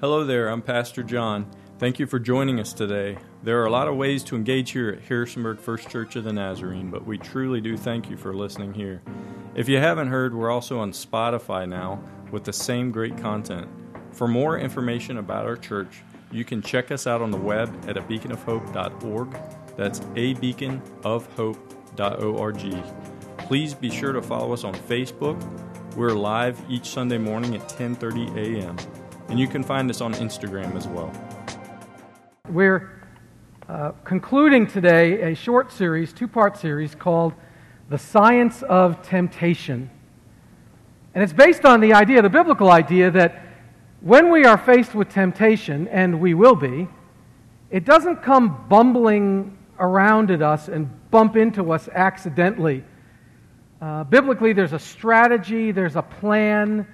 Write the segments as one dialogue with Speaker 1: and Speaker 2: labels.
Speaker 1: Hello there, I'm Pastor John. Thank you for joining us today. There are a lot of ways to engage here at Harrisonburg First Church of the Nazarene, but we truly do thank you for listening here. If you haven't heard, we're also on Spotify now with the same great content. For more information about our church, you can check us out on the web at a beaconofhope.org. That's a beaconofhope.org. Please be sure to follow us on Facebook. We're live each Sunday morning at 10:30 a.m. And you can find us on Instagram as well.
Speaker 2: We're uh, concluding today a short series, two part series called The Science of Temptation. And it's based on the idea, the biblical idea, that when we are faced with temptation, and we will be, it doesn't come bumbling around at us and bump into us accidentally. Uh, biblically, there's a strategy, there's a plan,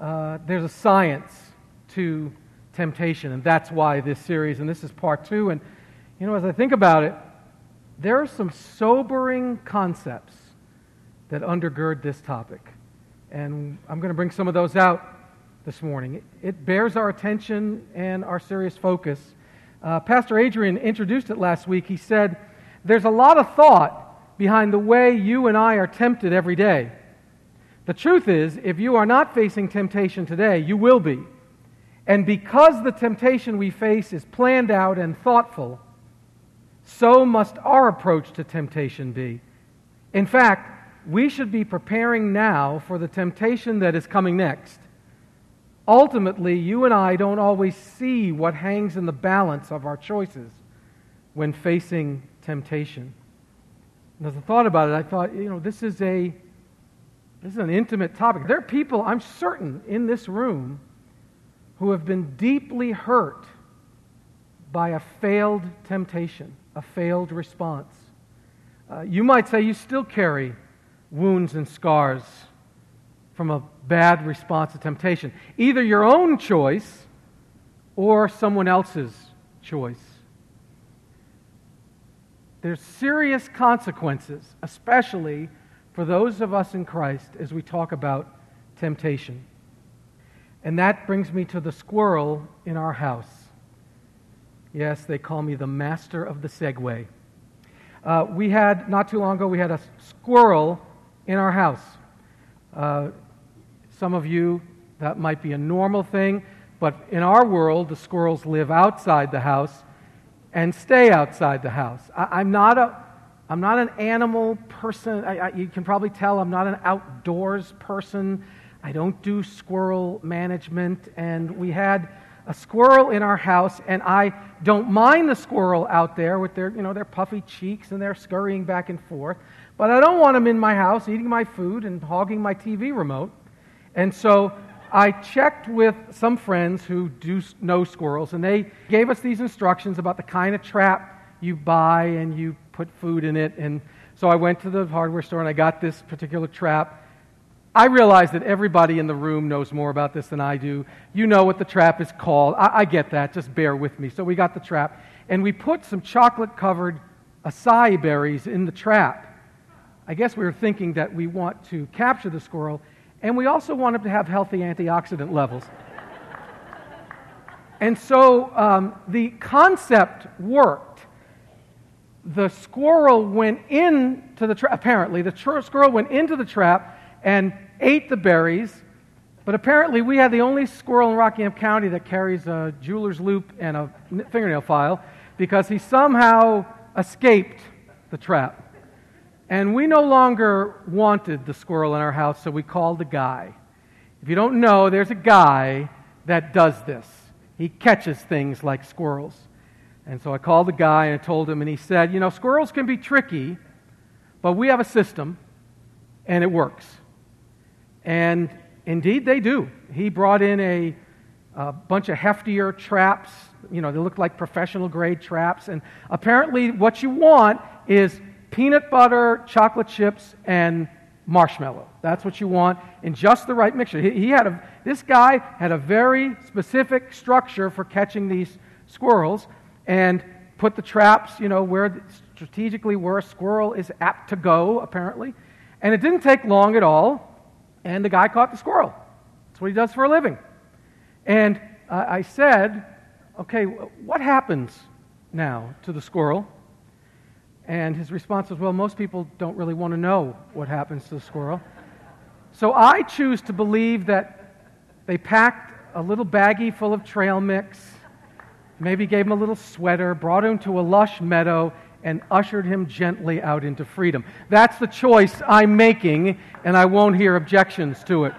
Speaker 2: uh, there's a science to temptation. And that's why this series, and this is part two. And, you know, as I think about it, there are some sobering concepts that undergird this topic. And I'm going to bring some of those out this morning. It bears our attention and our serious focus. Uh, Pastor Adrian introduced it last week. He said, There's a lot of thought behind the way you and I are tempted every day. The truth is, if you are not facing temptation today, you will be. And because the temptation we face is planned out and thoughtful, so must our approach to temptation be. In fact, we should be preparing now for the temptation that is coming next. Ultimately, you and I don't always see what hangs in the balance of our choices when facing temptation. And as I thought about it, I thought, you know, this is a this is an intimate topic. There are people, I'm certain, in this room who have been deeply hurt by a failed temptation, a failed response. Uh, you might say you still carry wounds and scars from a bad response to temptation, either your own choice or someone else's choice. There's serious consequences, especially for those of us in Christ, as we talk about temptation. And that brings me to the squirrel in our house. Yes, they call me the master of the segue. Uh, we had, not too long ago, we had a squirrel in our house. Uh, some of you, that might be a normal thing, but in our world, the squirrels live outside the house and stay outside the house. I, am not a, I'm not an animal person. I, I, you can probably tell I'm not an outdoors person. I don't do squirrel management. And we had a squirrel in our house, and I don't mind the squirrel out there with their, you know, their puffy cheeks and their scurrying back and forth. But I don't want them in my house eating my food and hogging my TV remote. And so I checked with some friends who do know squirrels, and they gave us these instructions about the kind of trap you buy and you put food in it. And so I went to the hardware store and I got this particular trap. I realize that everybody in the room knows more about this than I do. You know what the trap is called. I, I get that. Just bear with me. So we got the trap, and we put some chocolate covered acai berries in the trap. I guess we were thinking that we want to capture the squirrel, and we also want him to have healthy antioxidant levels. and so um, the concept worked. The squirrel went into the trap, apparently, the squirrel went into the trap and ate the berries. But apparently, we had the only squirrel in Rockingham County that carries a jeweler's loupe and a fingernail file because he somehow escaped the trap. And we no longer wanted the squirrel in our house, so we called a guy. If you don't know, there's a guy that does this. He catches things like squirrels. And so I called the guy and I told him, and he said, You know, squirrels can be tricky, but we have a system, and it works. And indeed, they do. He brought in a, a bunch of heftier traps. You know, they look like professional grade traps. And apparently, what you want is peanut butter, chocolate chips, and marshmallow. That's what you want in just the right mixture. He, he, had a, this guy had a very specific structure for catching these squirrels and put the traps, you know, where strategically where a squirrel is apt to go, apparently. And it didn't take long at all and the guy caught the squirrel. That's what he does for a living. And uh, I said, okay, what happens now to the squirrel? And his response was, well, most people don't really want to know what happens to the squirrel. So I choose to believe that they packed a little baggie full of trail mix, maybe gave him a little sweater, brought him to a lush meadow, and ushered him gently out into freedom. That's the choice I'm making, and I won't hear objections to it.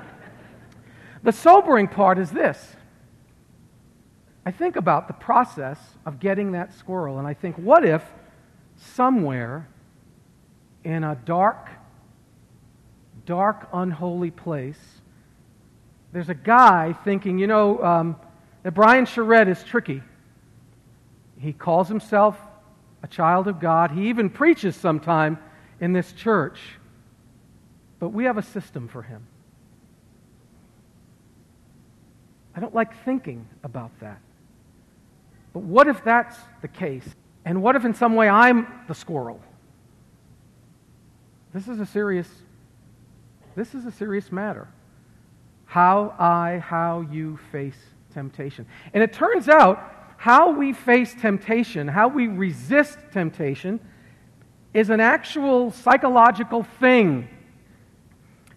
Speaker 2: The sobering part is this I think about the process of getting that squirrel, and I think, what if somewhere in a dark, dark, unholy place, there's a guy thinking, you know, um, that Brian Charette is tricky. He calls himself a child of God. He even preaches sometime in this church. But we have a system for him. I don't like thinking about that. But what if that's the case? And what if in some way I'm the squirrel? This is a serious this is a serious matter. How I, how you face temptation. And it turns out how we face temptation, how we resist temptation, is an actual psychological thing.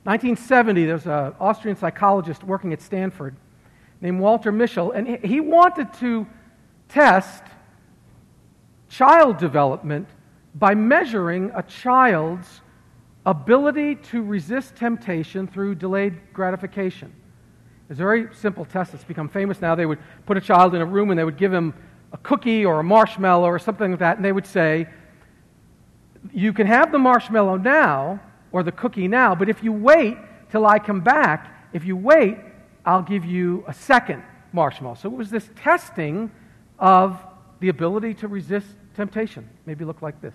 Speaker 2: 1970, there was an Austrian psychologist working at Stanford named Walter Mischel, and he wanted to test child development by measuring a child's ability to resist temptation through delayed gratification. It's a very simple test that's become famous now. They would put a child in a room and they would give him a cookie or a marshmallow or something like that, and they would say, You can have the marshmallow now or the cookie now, but if you wait till I come back, if you wait, I'll give you a second marshmallow. So it was this testing of the ability to resist temptation. Maybe look like this.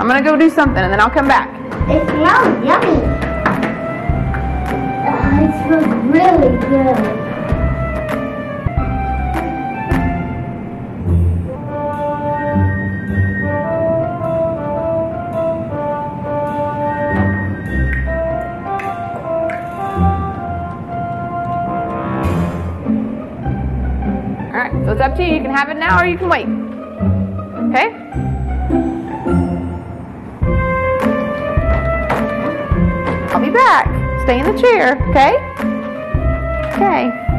Speaker 3: I'm gonna go do something and then I'll come back.
Speaker 4: It smells yummy. It smells really good.
Speaker 3: All right, so it's up to you. You can have it now or you can wait. Okay? Back. Stay in the chair, okay? Okay.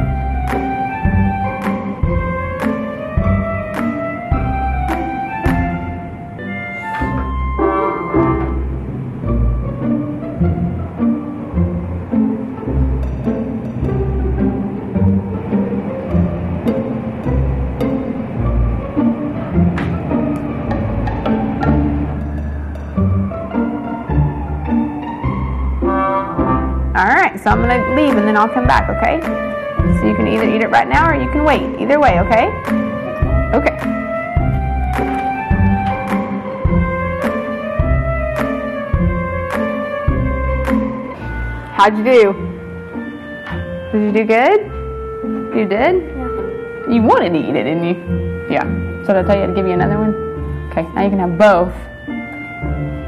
Speaker 3: So I'm gonna leave and then I'll come back, okay? So you can either eat it right now or you can wait. Either way, okay? Okay. How'd you do? Did you do good? You did? Yeah. You wanted to eat it, didn't you? Yeah. So did I tell you to give you another one? Okay, now you can have both.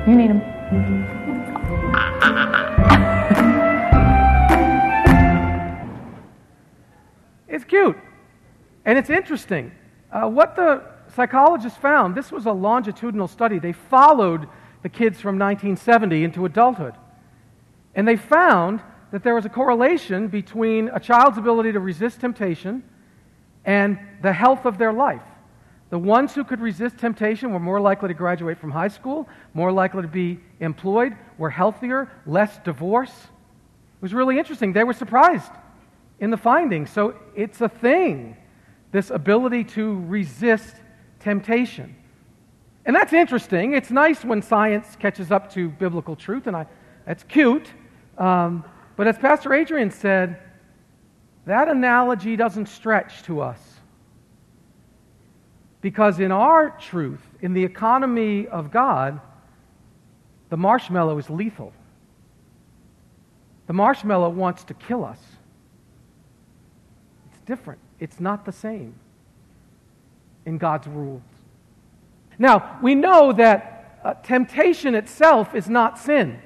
Speaker 3: You need them.
Speaker 2: And it's interesting. Uh, what the psychologists found this was a longitudinal study. They followed the kids from 1970 into adulthood. And they found that there was a correlation between a child's ability to resist temptation and the health of their life. The ones who could resist temptation were more likely to graduate from high school, more likely to be employed, were healthier, less divorce. It was really interesting. They were surprised in the findings. So it's a thing this ability to resist temptation. And that's interesting. It's nice when science catches up to biblical truth, and I, that's cute. Um, but as Pastor Adrian said, that analogy doesn't stretch to us. Because in our truth, in the economy of God, the marshmallow is lethal. The marshmallow wants to kill us. It's different, it's not the same in God's rules. Now, we know that uh, temptation itself is not sin.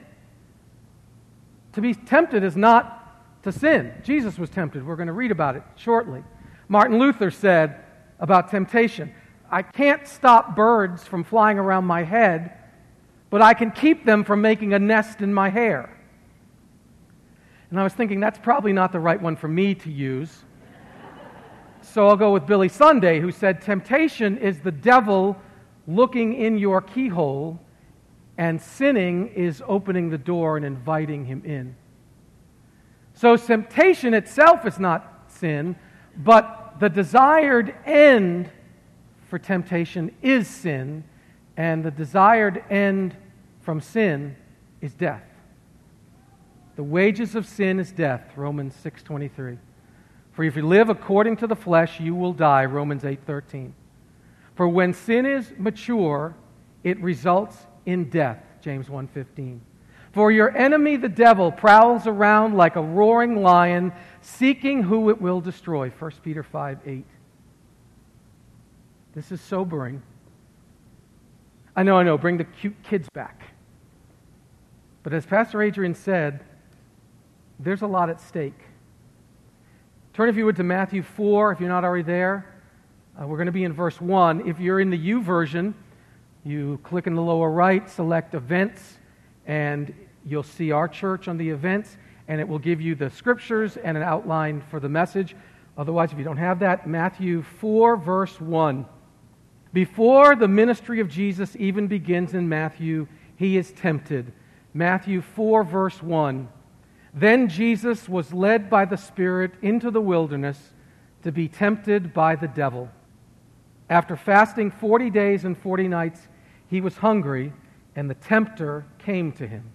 Speaker 2: To be tempted is not to sin. Jesus was tempted. We're going to read about it shortly. Martin Luther said about temptation I can't stop birds from flying around my head, but I can keep them from making a nest in my hair. And I was thinking, that's probably not the right one for me to use. So I'll go with Billy Sunday, who said, Temptation is the devil looking in your keyhole, and sinning is opening the door and inviting him in. So temptation itself is not sin, but the desired end for temptation is sin, and the desired end from sin is death. The wages of sin is death, Romans 6:23. For if you live according to the flesh, you will die, Romans 8:13. For when sin is mature, it results in death, James 1:15. For your enemy the devil prowls around like a roaring lion, seeking who it will destroy, 1 Peter 5:8. This is sobering. I know, I know, bring the cute kids back. But as Pastor Adrian said, there's a lot at stake. Turn, if you would, to Matthew 4, if you're not already there. Uh, we're going to be in verse 1. If you're in the YouVersion, you click in the lower right, select events, and you'll see our church on the events, and it will give you the scriptures and an outline for the message. Otherwise, if you don't have that, Matthew 4, verse 1. Before the ministry of Jesus even begins in Matthew, he is tempted. Matthew 4, verse 1. Then Jesus was led by the Spirit into the wilderness to be tempted by the devil. After fasting 40 days and 40 nights, he was hungry, and the tempter came to him.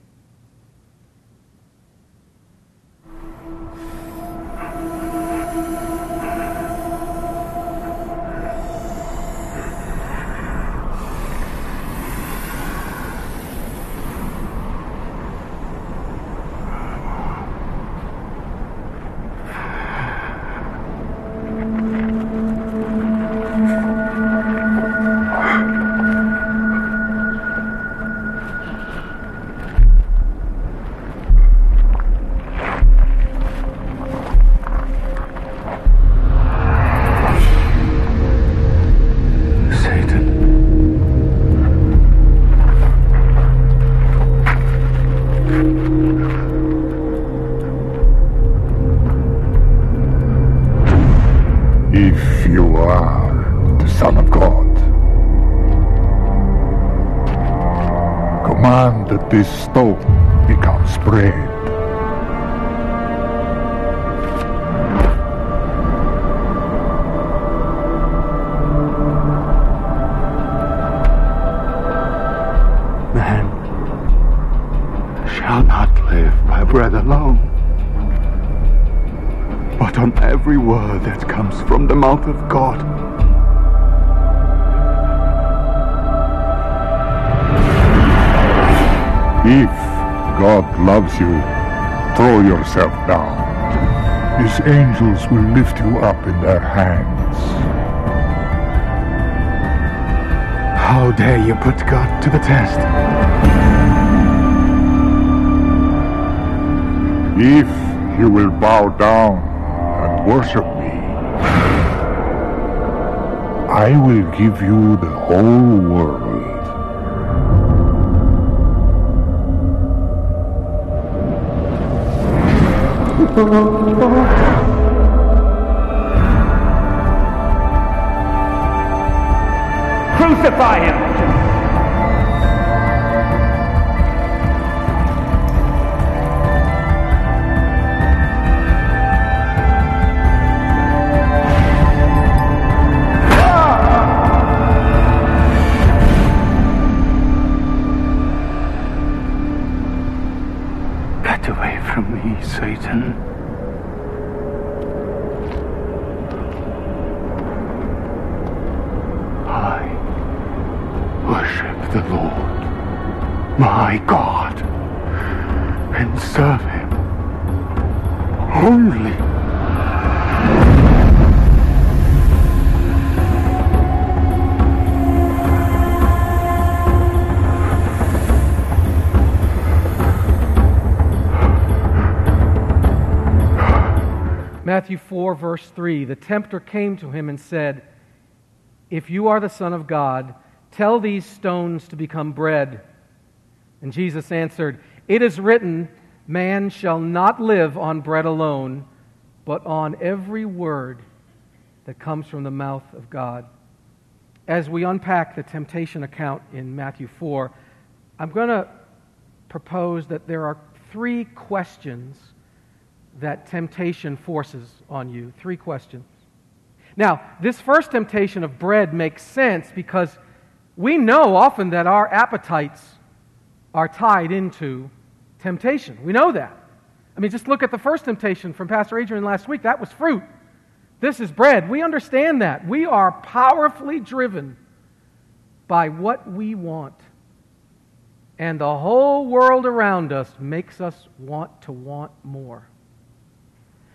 Speaker 5: This stone becomes bread.
Speaker 6: Man shall not live by bread alone, but on every word that comes from the mouth of God.
Speaker 5: If God loves you, throw yourself down. His angels will lift you up in their hands.
Speaker 6: How dare you put God to the test?
Speaker 5: If you will bow down and worship me, I will give you the whole world.
Speaker 7: Crucify him!
Speaker 6: Serve him only.
Speaker 2: Matthew 4, verse 3 The tempter came to him and said, If you are the Son of God, tell these stones to become bread. And Jesus answered, It is written, Man shall not live on bread alone, but on every word that comes from the mouth of God. As we unpack the temptation account in Matthew 4, I'm going to propose that there are three questions that temptation forces on you. Three questions. Now, this first temptation of bread makes sense because we know often that our appetites are tied into temptation. We know that. I mean, just look at the first temptation from Pastor Adrian last week. That was fruit. This is bread. We understand that. We are powerfully driven by what we want. And the whole world around us makes us want to want more.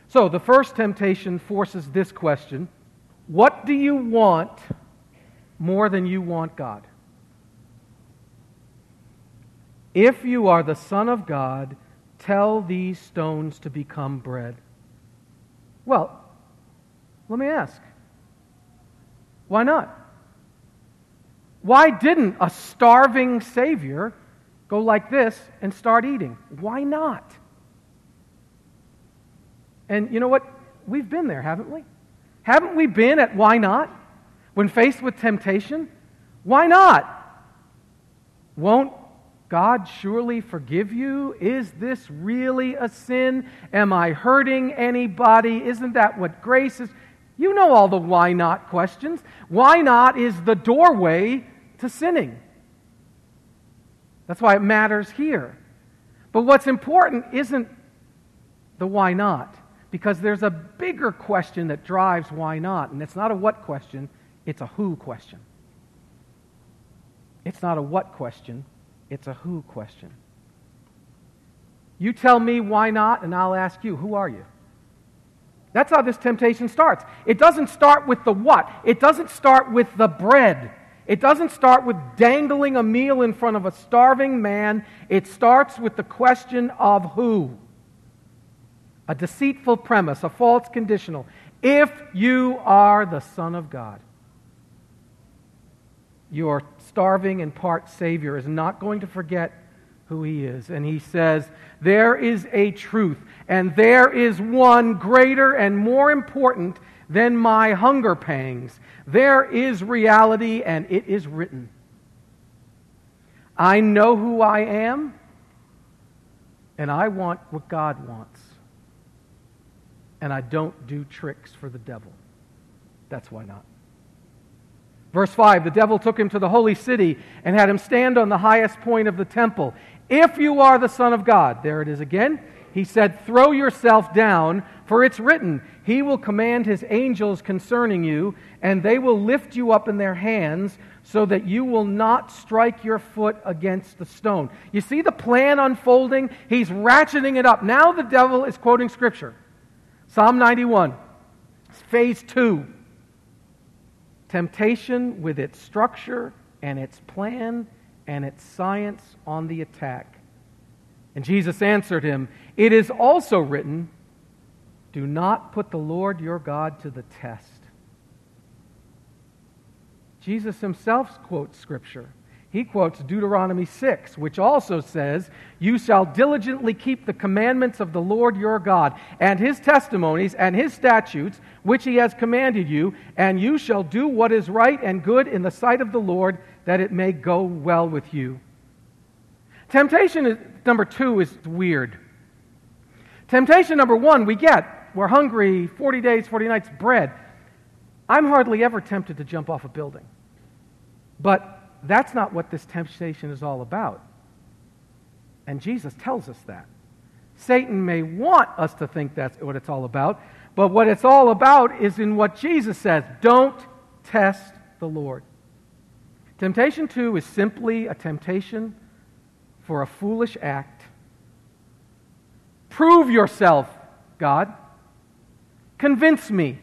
Speaker 2: So the first temptation forces this question What do you want more than you want God? If you are the Son of God, tell these stones to become bread. Well, let me ask why not? Why didn't a starving Savior go like this and start eating? Why not? And you know what? We've been there, haven't we? Haven't we been at why not? When faced with temptation? Why not? Won't God surely forgive you? Is this really a sin? Am I hurting anybody? Isn't that what grace is? You know all the why not questions. Why not is the doorway to sinning. That's why it matters here. But what's important isn't the why not because there's a bigger question that drives why not. And it's not a what question, it's a who question. It's not a what question, it's a who question. You tell me why not, and I'll ask you, who are you? That's how this temptation starts. It doesn't start with the what, it doesn't start with the bread. It doesn't start with dangling a meal in front of a starving man. It starts with the question of who a deceitful premise, a false conditional. If you are the Son of God, your starving and part Savior is not going to forget who He is. And He says, There is a truth, and there is one greater and more important than my hunger pangs. There is reality, and it is written. I know who I am, and I want what God wants and I don't do tricks for the devil. That's why not. Verse 5 The devil took him to the holy city and had him stand on the highest point of the temple. If you are the Son of God, there it is again. He said, Throw yourself down, for it's written, He will command His angels concerning you, and they will lift you up in their hands, so that you will not strike your foot against the stone. You see the plan unfolding? He's ratcheting it up. Now the devil is quoting Scripture. Psalm 91, phase two. Temptation with its structure and its plan and its science on the attack. And Jesus answered him, It is also written, Do not put the Lord your God to the test. Jesus himself quotes Scripture he quotes Deuteronomy 6, which also says, You shall diligently keep the commandments of the Lord your God, and his testimonies and his statutes, which he has commanded you, and you shall do what is right and good in the sight of the Lord, that it may go well with you. Temptation is, number two is weird. Temptation number one, we get. We're hungry, 40 days, 40 nights, bread. I'm hardly ever tempted to jump off a building. But that's not what this temptation is all about. And Jesus tells us that. Satan may want us to think that's what it's all about, but what it's all about is in what Jesus says don't test the Lord. Temptation two is simply a temptation for a foolish act. Prove yourself, God. Convince me.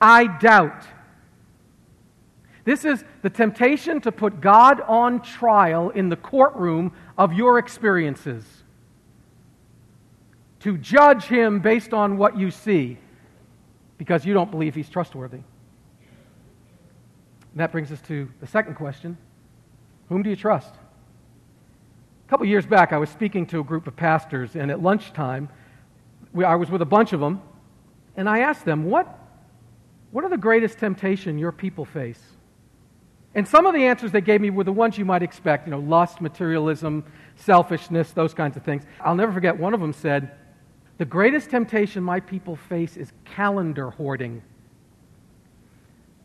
Speaker 2: I doubt. This is the temptation to put God on trial in the courtroom of your experiences. To judge him based on what you see because you don't believe he's trustworthy. And that brings us to the second question Whom do you trust? A couple years back, I was speaking to a group of pastors, and at lunchtime, we, I was with a bunch of them, and I asked them, what, what are the greatest temptation your people face? And some of the answers they gave me were the ones you might expect, you know, lust, materialism, selfishness, those kinds of things. I'll never forget, one of them said, The greatest temptation my people face is calendar hoarding.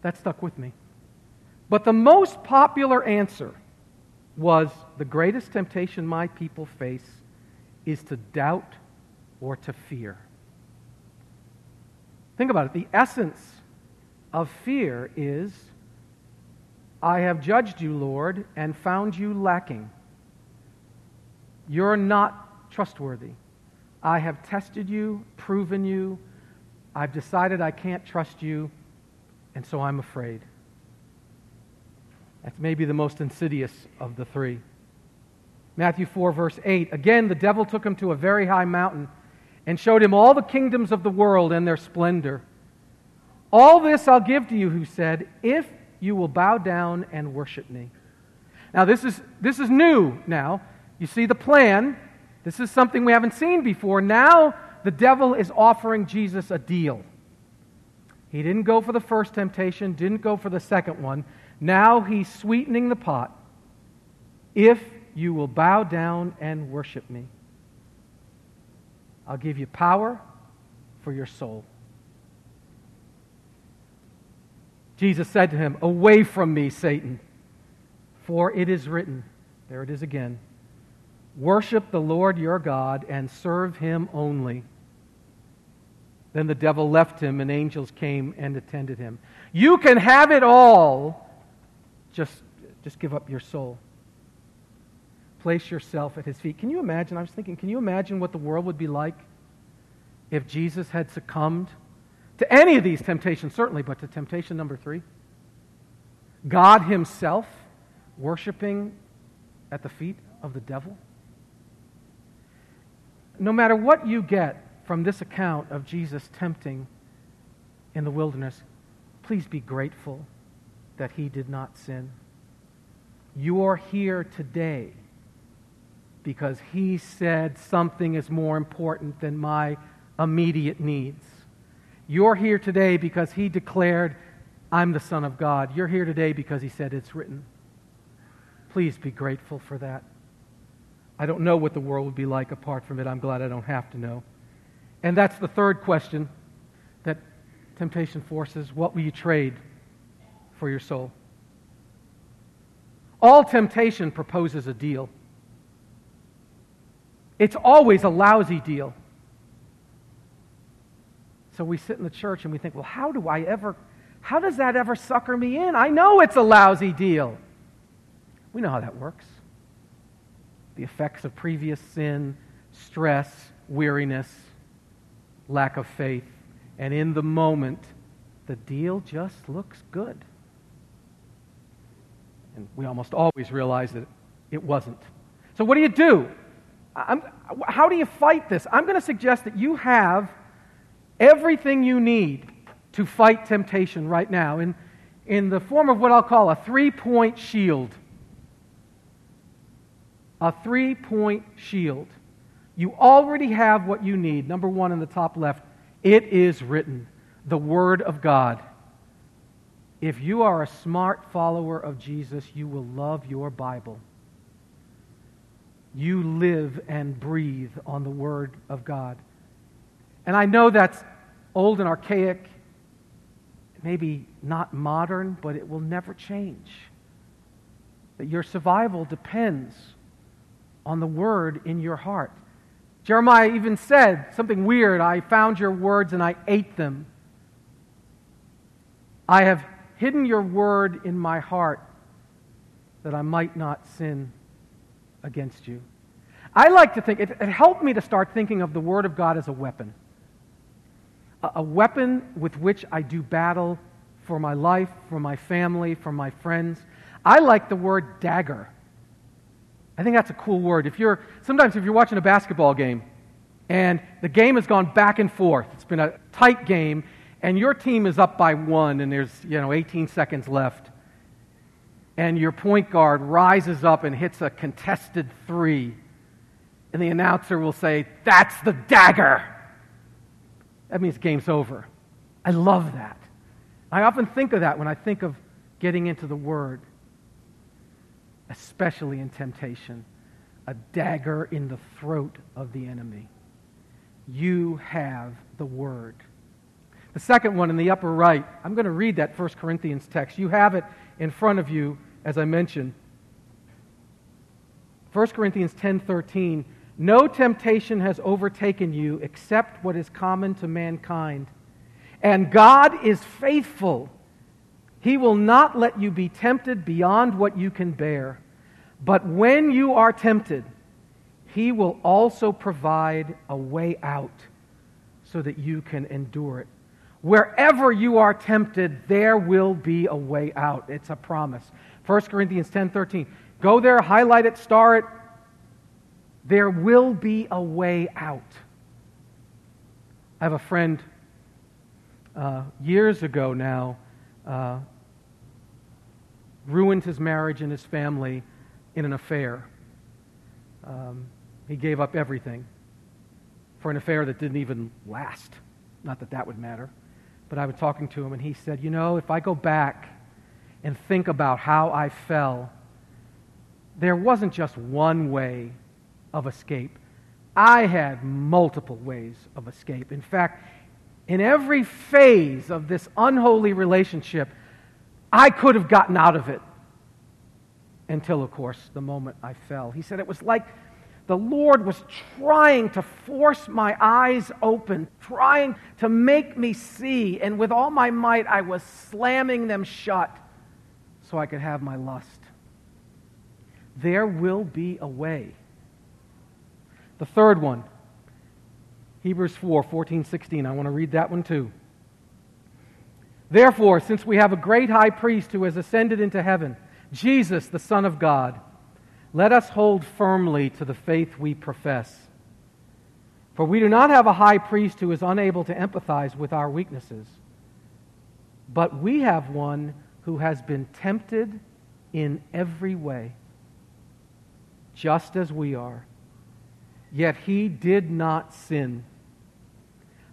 Speaker 2: That stuck with me. But the most popular answer was the greatest temptation my people face is to doubt or to fear. Think about it. The essence of fear is I have judged you, Lord, and found you lacking. You're not trustworthy. I have tested you, proven you. I've decided I can't trust you, and so I'm afraid. That's maybe the most insidious of the three. Matthew 4, verse 8. Again, the devil took him to a very high mountain and showed him all the kingdoms of the world and their splendor. All this I'll give to you, who said, if you will bow down and worship me. Now, this is, this is new now. You see the plan. This is something we haven't seen before. Now, the devil is offering Jesus a deal. He didn't go for the first temptation, didn't go for the second one. Now he's sweetening the pot. If you will bow down and worship me, I'll give you power for your soul. Jesus said to him, Away from me, Satan, for it is written, there it is again, worship the Lord your God and serve him only. Then the devil left him, and angels came and attended him. You can have it all just, just give up your soul. Place yourself at his feet. Can you imagine? I was thinking, can you imagine what the world would be like if Jesus had succumbed to any of these temptations, certainly, but to temptation number three? God himself worshiping at the feet of the devil? No matter what you get from this account of Jesus tempting in the wilderness, please be grateful that he did not sin. You are here today because he said something is more important than my immediate needs. You're here today because he declared, I'm the Son of God. You're here today because he said it's written. Please be grateful for that. I don't know what the world would be like apart from it. I'm glad I don't have to know. And that's the third question that temptation forces. What will you trade for your soul. All temptation proposes a deal. It's always a lousy deal. So we sit in the church and we think, well, how do I ever, how does that ever sucker me in? I know it's a lousy deal. We know how that works. The effects of previous sin, stress, weariness, lack of faith. And in the moment, the deal just looks good. And we almost always realize that it wasn't. So, what do you do? I'm, how do you fight this? I'm going to suggest that you have everything you need to fight temptation right now in, in the form of what I'll call a three point shield. A three point shield. You already have what you need. Number one in the top left, it is written the Word of God. If you are a smart follower of Jesus, you will love your Bible. You live and breathe on the Word of God. And I know that's old and archaic, maybe not modern, but it will never change. That your survival depends on the Word in your heart. Jeremiah even said something weird I found your words and I ate them. I have hidden your word in my heart that I might not sin against you. I like to think, it, it helped me to start thinking of the Word of God as a weapon. A, weapon with which I do battle for my life, for my family, for my friends. I like the word dagger. I think that's a cool word. If you're sometimes if you're watching a basketball game and the game has gone back and forth, it's been a tight game, and your team is up by one and there's you know 18 seconds left and your point guard rises up and hits a contested three and the announcer will say that's the dagger that means game's over. I love that. I often think of that when i think of getting into the word especially in temptation. A dagger in the throat of the enemy. You have the word. The second one in the upper right, I'm going to read that 1 Corinthians text. You have it in front of you, as I mentioned. 1 Corinthians 10:13 No temptation has overtaken you except what is common to mankind. And God is faithful. He will not let you be tempted beyond what you can bear. But when you are tempted, he will also provide a way out so that you can endure it. Wherever you are tempted, there will be a way out. It's a promise. 1 Corinthians 10 13. Go there, highlight it, star it. There will be a way out. I have a friend uh, years ago now, uh, ruined his marriage and his family in an affair. Um, he gave up everything for an affair that didn't even last. Not that that would matter. But I was talking to him, and he said, You know, if I go back and think about how I fell, there wasn't just one way of escape. I had multiple ways of escape. In fact, in every phase of this unholy relationship, I could have gotten out of it until, of course, the moment I fell. He said it was like the Lord was trying to force my eyes open, trying to make me see, and with all my might, I was slamming them shut so I could have my lust. There will be a way. The third one, Hebrews 4 14, 16. I want to read that one too. Therefore, since we have a great high priest who has ascended into heaven, Jesus, the Son of God, let us hold firmly to the faith we profess. For we do not have a high priest who is unable to empathize with our weaknesses, but we have one who has been tempted in every way, just as we are, yet he did not sin.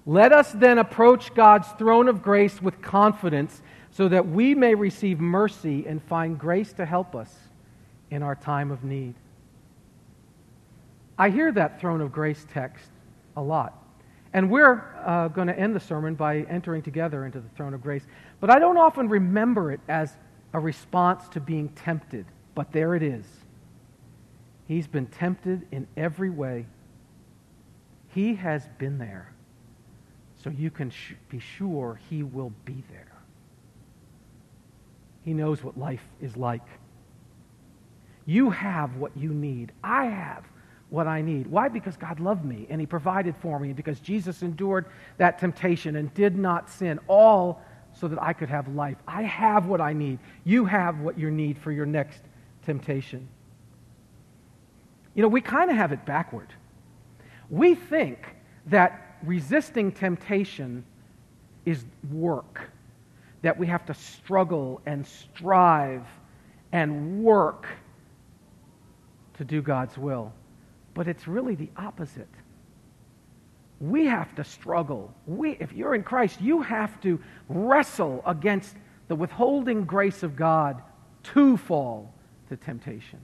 Speaker 2: Let us then approach God's throne of grace with confidence so that we may receive mercy and find grace to help us in our time of need. I hear that throne of grace text a lot. And we're uh, going to end the sermon by entering together into the throne of grace. But I don't often remember it as a response to being tempted. But there it is. He's been tempted in every way. He has been there. So you can sh- be sure He will be there. He knows what life is like. You have what you need. I have what I need. Why? Because God loved me and He provided for me, and because Jesus endured that temptation and did not sin, all so that I could have life. I have what I need. You have what you need for your next temptation. You know, we kind of have it backward. We think that resisting temptation is work, that we have to struggle and strive and work to do God's will. But it's really the opposite. We have to struggle. We, if you're in Christ, you have to wrestle against the withholding grace of God to fall to temptation.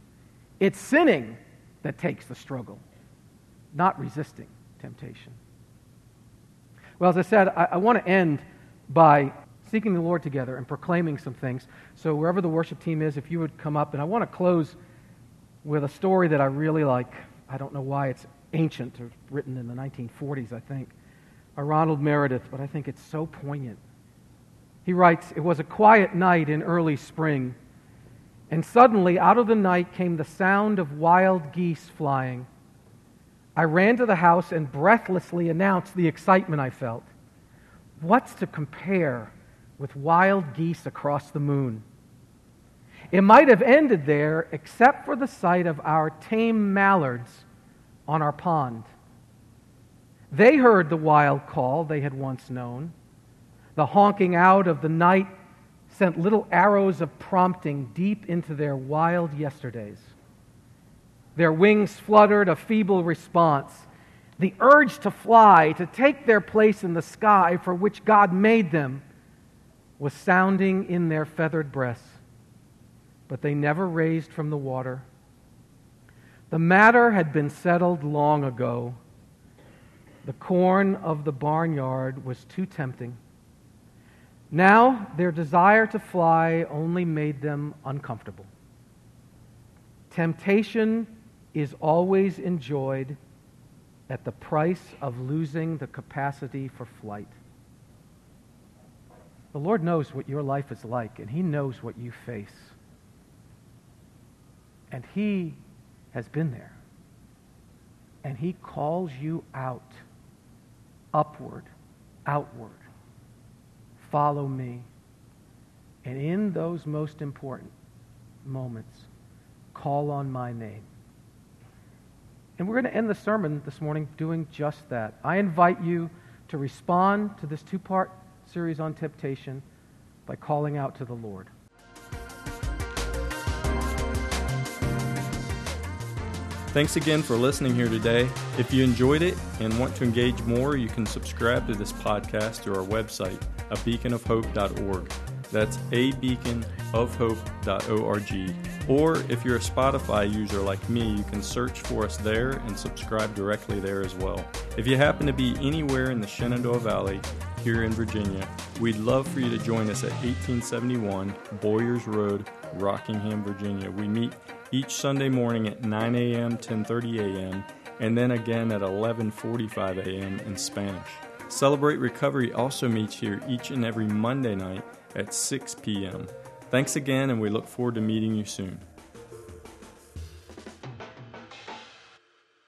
Speaker 2: It's sinning that takes the struggle, not resisting temptation. Well, as I said, I, I want to end by seeking the Lord together and proclaiming some things. So, wherever the worship team is, if you would come up, and I want to close with a story that I really like. I don't know why it's ancient, or written in the 1940s, I think, by Ronald Meredith, but I think it's so poignant. He writes It was a quiet night in early spring, And suddenly, out of the night, came the sound of wild geese flying. I ran to the house and breathlessly announced the excitement I felt. What's to compare with wild geese across the moon? It might have ended there, except for the sight of our tame mallards on our pond. They heard the wild call they had once known. The honking out of the night sent little arrows of prompting deep into their wild yesterdays. Their wings fluttered a feeble response. The urge to fly, to take their place in the sky for which God made them, was sounding in their feathered breasts but they never raised from the water. The matter had been settled long ago. The corn of the barnyard was too tempting. Now their desire to fly only made them uncomfortable. Temptation is always enjoyed at the price of losing the capacity for flight. The Lord knows what your life is like, and He knows what you face. And He has been there. And He calls you out, upward, outward. Follow me. And in those most important moments, call on my name. And we're going to end the sermon this morning doing just that. I invite you to respond to this two part series on temptation by calling out to the Lord.
Speaker 1: Thanks again for listening here today. If you enjoyed it and want to engage more, you can subscribe to this podcast through our website, abeaconofhope.org. That's abeaconofhope.org. Or if you're a Spotify user like me, you can search for us there and subscribe directly there as well. If you happen to be anywhere in the Shenandoah Valley here in Virginia, we'd love for you to join us at 1871 Boyers Road, Rockingham, Virginia. We meet each Sunday morning at 9 a.m., 10:30 a.m., and then again at 11:45 a.m. in Spanish. Celebrate Recovery also meets here each and every Monday night at 6 p.m. Thanks again, and we look forward to meeting you soon.